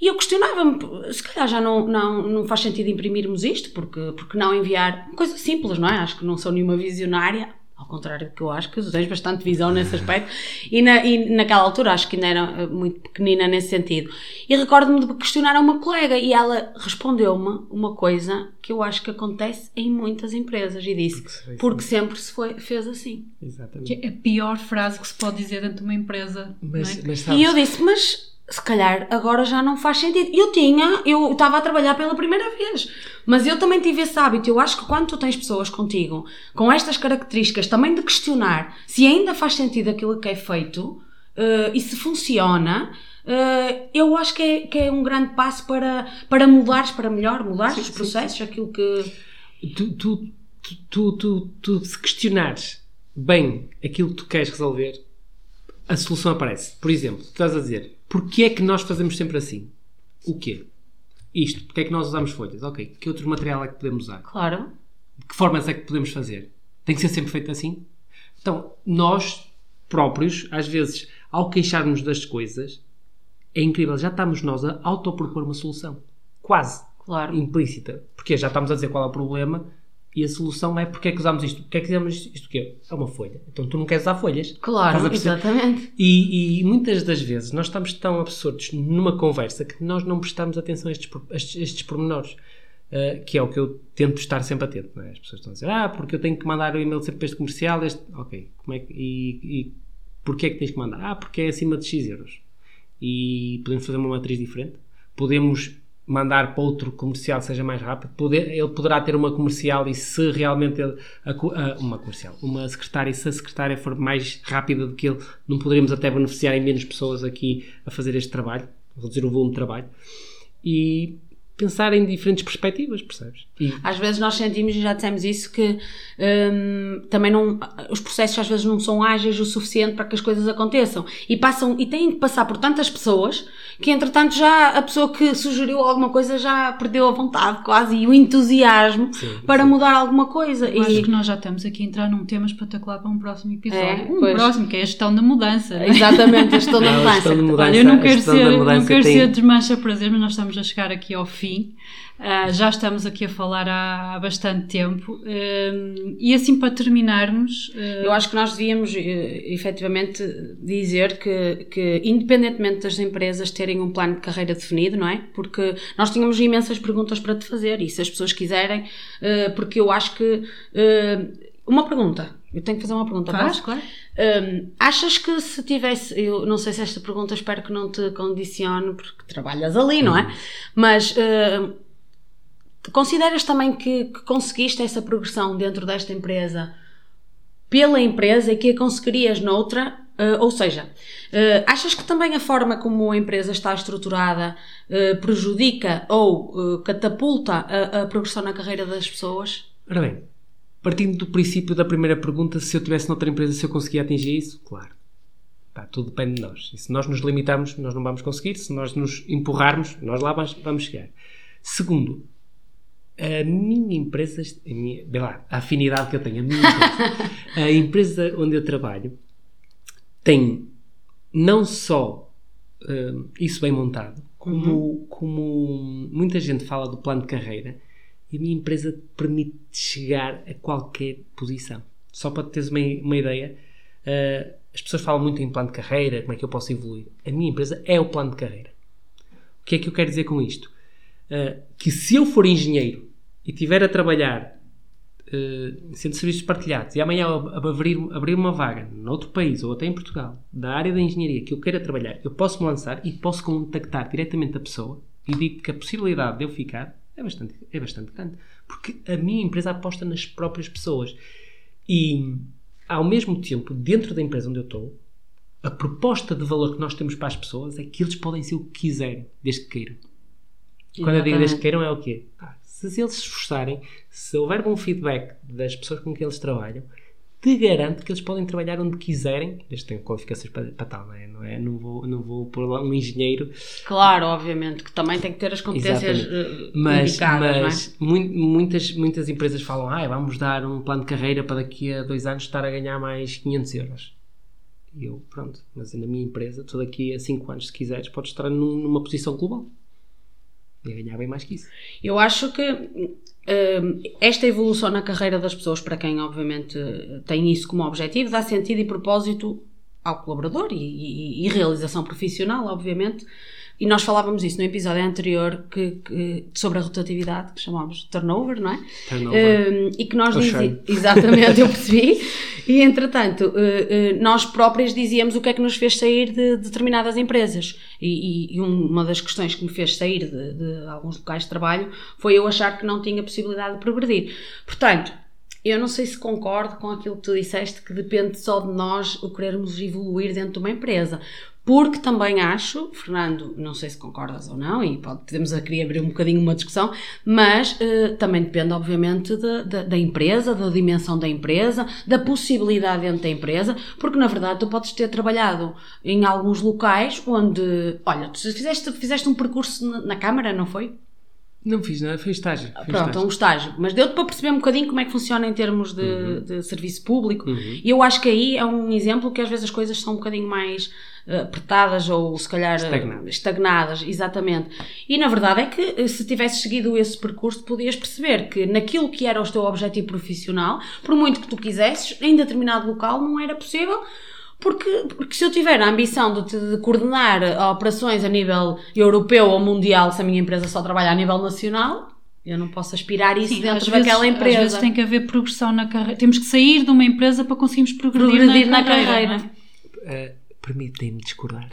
E eu questionava-me, se calhar já não, não, não faz sentido imprimirmos isto, porque, porque não enviar coisa simples, não é? Acho que não sou nenhuma visionária, ao contrário do que eu acho, que tens bastante visão nesse aspecto, e, na, e naquela altura acho que ainda era eh, muito pequenina nesse sentido. E recordo-me de questionar a uma colega e ela respondeu-me uma coisa que eu acho que acontece em muitas empresas e disse, Porque porque sempre se foi, fez assim. Exatamente. Que é a pior frase que se pode dizer dentro de uma empresa. Mas, não é? mas sabes, E eu disse, mas se calhar agora já não faz sentido. Eu tinha, eu estava a trabalhar pela primeira vez, mas eu também tive esse hábito. Eu acho que quando tu tens pessoas contigo com estas características, também de questionar se ainda faz sentido aquilo que é feito eh, e se funciona. eh, eu acho que é, que é um grande passo para, para mudares para melhor, mudares Sim, os sim, processos, aquilo que. tu, tu, tu, tu, tu, tu se questionares bem aquilo que tu queres resolver, a solução aparece. Por exemplo, tu estás a dizer, porquê é que nós fazemos sempre assim? O quê? Isto, porque é que nós usamos folhas? Ok, que outro material é que podemos usar? Claro. De que formas é que podemos fazer? Tem que ser sempre feito assim? Então, nós próprios, às vezes, ao queixarmos das coisas, é incrível, já estamos nós a autopropor uma solução. Quase Claro. implícita. Porque já estamos a dizer qual é o problema e a solução é porque é que usamos isto. Porque é que usamos isto? Isto quê? É uma folha. Então tu não queres usar folhas. Claro, exatamente. E, e muitas das vezes nós estamos tão absortos numa conversa que nós não prestamos atenção a estes, a estes, a estes pormenores. Uh, que é o que eu tento estar sempre atento. É? As pessoas estão a dizer, ah, porque eu tenho que mandar o e-mail sempre para este comercial. Este... Ok, como é que... e, e porquê é que tens que mandar? Ah, porque é acima de X euros. E podemos fazer uma matriz diferente. Podemos mandar para outro comercial seja mais rápido. Poder- ele poderá ter uma comercial e se realmente ele, a a- uma comercial, uma secretária, e se a secretária for mais rápida do que ele, não poderíamos até beneficiar em menos pessoas aqui a fazer este trabalho, reduzir o volume de trabalho e pensar em diferentes perspectivas, percebes? E Às vezes nós sentimos, e já dissemos isso, que hum, também não, os processos às vezes não são ágeis o suficiente para que as coisas aconteçam. E passam, e têm que passar por tantas pessoas que entretanto já a pessoa que sugeriu alguma coisa já perdeu a vontade quase e o entusiasmo Sim, para sim. mudar alguma coisa. Eu acho E, que nós já estamos aqui a entrar num tema espetacular para um próximo episódio. É, um pois. próximo, que é a gestão da mudança. é? exatamente, a gestão da mudança. gestão de mudança. Olha, eu não quero ser, não quero tem- ser desmancha prazer, mas nós estamos a chegar aqui ao fim. Ah, já estamos aqui a falar há, há bastante tempo. Hum, e assim, para terminarmos, ah, Eu acho que nós devíamos eh, efetivamente dizer que, que, independentemente das empresas terem um plano de carreira definido, não é? Porque nós tínhamos imensas perguntas para te fazer e se as pessoas quiserem, eh, porque eu acho que. eh, uma pergunta. Eu tenho que fazer uma pergunta. faz, posso? claro. Hum, achas que se tivesse, eu não sei se esta pergunta espero que não te condicione porque trabalhas ali, não é? Mas hum, consideras também que, que conseguiste essa progressão dentro desta empresa pela empresa e que a conseguirias noutra? Uh, ou seja, uh, achas que também a forma como a empresa está estruturada uh, prejudica ou uh, catapulta a, a progressão na carreira das pessoas? Ora bem, partindo do princípio da primeira pergunta, se eu tivesse noutra empresa, se eu conseguia atingir isso, claro. Pá, tudo depende de nós. E se nós nos limitarmos, nós não vamos conseguir. Se nós nos empurrarmos, nós lá vamos, vamos chegar. Segundo, a minha empresa, a minha, vê lá, a afinidade que eu tenho, a minha empresa, a empresa onde eu trabalho tem não só hum, isso bem montado, como, como muita gente fala do plano de carreira, e a minha empresa permite chegar a qualquer posição. Só para teres uma, uma ideia, uh, as pessoas falam muito em plano de carreira, como é que eu posso evoluir. A minha empresa é o plano de carreira. O que é que eu quero dizer com isto? Uh, que se eu for engenheiro e estiver a trabalhar uh, centro de serviços partilhados e amanhã abrir, abrir uma vaga noutro país ou até em Portugal, da área da engenharia que eu queira trabalhar, eu posso me lançar e posso contactar diretamente a pessoa e digo que a possibilidade de eu ficar é bastante, é bastante grande. Porque a minha empresa aposta nas próprias pessoas. E, ao mesmo tempo, dentro da empresa onde eu estou, a proposta de valor que nós temos para as pessoas é que eles podem ser o que quiserem, desde que queiram. E quando eu digo desde que queiram, é o quê? Ah, se eles se esforçarem, se houver bom feedback das pessoas com que eles trabalham, te garanto que eles podem trabalhar onde quiserem, desde que tenham qualificações para, para tal, não é? Não, é? não, vou, não vou pôr lá um engenheiro Claro, obviamente, que também tem que ter as competências uh, mas, indicadas, mas mu- muitas, muitas empresas falam ah, vamos dar um plano de carreira para daqui a dois anos estar a ganhar mais 500 euros. E eu, pronto, mas na minha empresa, tu daqui a 5 anos, se quiseres, podes estar num- numa posição global. Ia ganhar bem mais que isso. Eu acho que hum, esta evolução na carreira das pessoas, para quem obviamente tem isso como objetivo, dá sentido e propósito ao colaborador e, e- e realização profissional, obviamente. E nós falávamos isso no episódio anterior que, que- sobre a rotatividade, que chamámos de turnover, não é? Turnover. Hum, e que nós dizíamos. Exatamente, eu percebi. E entretanto, eh, eh, nós próprios dizíamos o que é que nos fez sair de determinadas empresas. E, e- e uma das questões que me fez sair de, de alguns locais de trabalho foi eu achar que não tinha possibilidade de progredir. Portanto, eu não sei se concordo com aquilo que tu disseste, que depende só de nós o querermos evoluir dentro de uma empresa. Porque também acho, Fernando, não sei se concordas ou não, e pode- podemos aqui abrir um bocadinho uma discussão, mas eh, também depende, obviamente, da, da, da empresa, da dimensão da empresa, da possibilidade dentro da empresa, porque na verdade tu podes ter trabalhado em alguns locais onde, olha, tu fizeste, fizeste um percurso na, na Câmara, não foi? Não fiz nada, foi estágio. foi Pronto, estágio. um estágio. Mas deu-te para perceber um bocadinho como é que funciona em termos de, Uhum. de serviço público. E eu acho que aí é um exemplo que às vezes as coisas são um bocadinho mais apertadas ou se calhar Estagnadas. estagnadas, exatamente. E na verdade é que eh, se tivesses seguido esse percurso, podias perceber que naquilo que era o teu objetivo profissional, por muito que tu quisesses, em determinado local não era possível. Porque, porque se eu tiver a ambição de, de coordenar operações a nível europeu ou mundial, se a minha empresa só trabalha a nível nacional, eu não posso aspirar isso Sim, dentro daquela vezes, empresa. Às vezes tem que haver progressão na carreira. Temos que sair de uma empresa para conseguirmos progredir, Progredir na, na carreira. não é? Permitem-me discordar.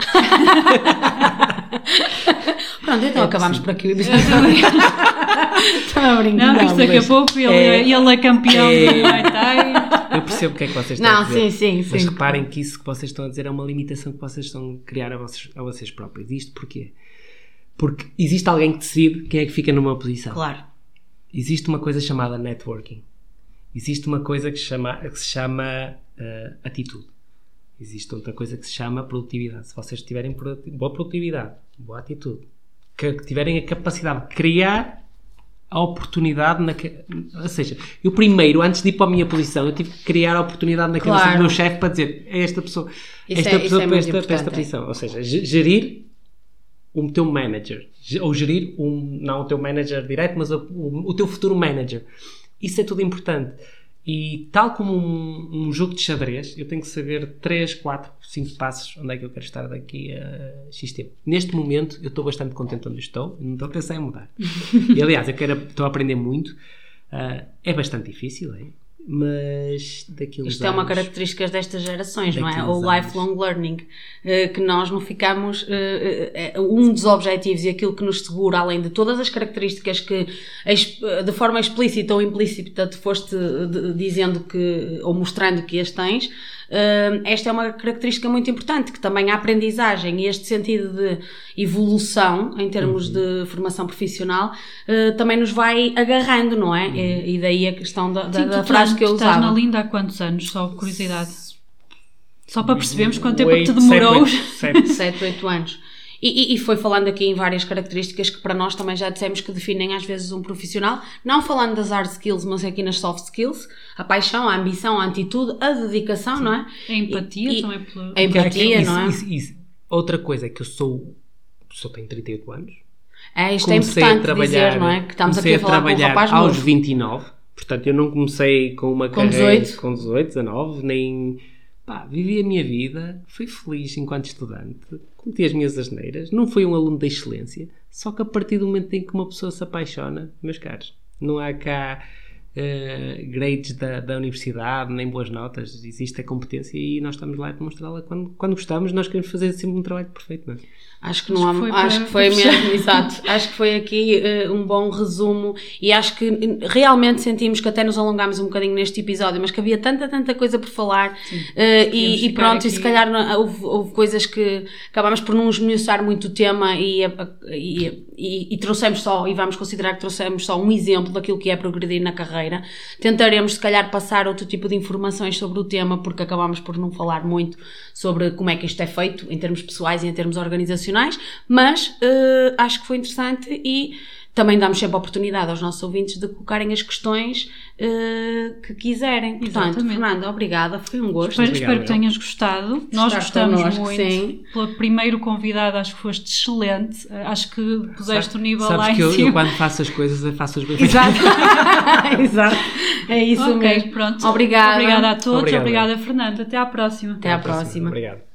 Pronto, então acabamos por aqui o episódio. Estou a brincar. Não, isto daqui a mas pouco ele é- é, ele é campeão é- do Muay Thai. Eu percebo o que é que vocês estão Não, a dizer. sim, sim, Mas sim. reparem que isso que vocês estão a dizer é uma limitação que vocês estão a criar a vocês, a vocês próprios. Isto porquê? Porque existe alguém que decide quem é que fica numa posição. Claro. Existe uma coisa chamada networking. Existe uma coisa que, chama, que se chama eh, atitude. Existe outra coisa que se chama produtividade. Se vocês tiverem boa produtividade, boa atitude, que, tiverem a capacidade de criar a oportunidade na que, ou seja, eu primeiro, antes de ir para a minha posição, eu tive que criar a oportunidade na cabeça Claro. do meu chefe para dizer é esta pessoa, Isso esta é- pessoa é para, esta, para esta é. posição. Ou seja, ge- gerir o teu manager, Ge- ou gerir um, não o teu manager direto, mas o, o- o teu futuro manager. Isso é tudo importante. E tal como um, um jogo de xadrez, eu tenho que saber 3, 4, 5 passos onde é que eu quero estar daqui a X tempo. Neste momento, eu estou bastante contente onde estou, não estou a pensar em mudar. e aliás, eu quero, estou a aprender muito. Ah, é bastante difícil, é? Mas daqueles Isto é uma anos- característica destas gerações, não é? O anos. lifelong learning. eh, Que nós não ficamos. eh, eh, Um dos objetivos e aquilo que nos segura, além de todas as características que de forma explícita ou implícita te foste dizendo que. ou mostrando que as tens, esta é uma característica muito importante, que também a aprendizagem e este sentido de evolução em termos de formação profissional eh, também nos vai agarrando, não é? E, e daí a questão da, da, Sim, da frase estás- que eu tu usava. Estás na Linda há quantos anos? Só curiosidade. Só para percebermos quanto tempo é que te demorou. sete, oito, sete. 7, 8 anos. E, e- e foi falando aqui em várias características que para nós também já dissemos que definem às vezes um profissional, não falando das hard skills, mas aqui nas soft skills, a paixão, a ambição, a atitude, a dedicação, não é? A empatia E- também pela... A empatia, Isso, não é? isso, isso. Outra coisa é que eu sou, sou tenho 38 anos. É, isto é comecei a importante trabalhar, dizer, não é? Que estamos aqui comecei a falar com um trabalhar rapaz aos novo. 29. Portanto, eu não comecei com uma Com carreira 18. com 18, 19, nem pá, vivi a minha vida, fui feliz enquanto estudante, cometi as minhas asneiras, não fui um aluno da excelência, só que a partir do momento em que uma pessoa se apaixona, meus caros, não há cá eh, grades da, da universidade, nem boas notas, existe a competência e nós estamos lá a demonstrá-la quando, quando gostamos, nós queremos fazer sempre um trabalho perfeito, não é? Acho que não Acho que há, foi acho que foi mesmo, exato. Acho que foi aqui eh, um bom resumo e acho que realmente sentimos que até nos alongámos um bocadinho neste episódio, mas que havia tanta, tanta coisa por falar Podíamos e, e pronto, e se aqui. calhar não- houve, houve coisas que acabámos por não esmiuçar muito o tema e, e, e, e trouxemos só, e vamos considerar que trouxemos só um exemplo daquilo que é progredir na carreira. Tentaremos se calhar passar outro tipo de informações sobre o tema porque acabámos por não falar muito sobre como é que isto é feito em termos pessoais e em termos organizacionais, mas eh, acho que foi interessante e também damos sempre a oportunidade aos nossos ouvintes de colocarem as questões eh, que quiserem. Portanto, Exatamente. Fernanda, obrigada, foi um gosto. Espero, espero que tenhas gostado. Nós Gostaste gostamos connosco, muito. sim. Pelo primeiro convidado, acho que foste excelente. Eh, Acho que puseste o nível Sabes lá que em eu, cima. eu quando faço as coisas, eu faço as bem. Exato. Exato. É isso ok, mesmo. pronto. Obrigada. Obrigada a todos. Obrigado. Obrigada, Fernando. Até à próxima. Até à próxima. Obrigado.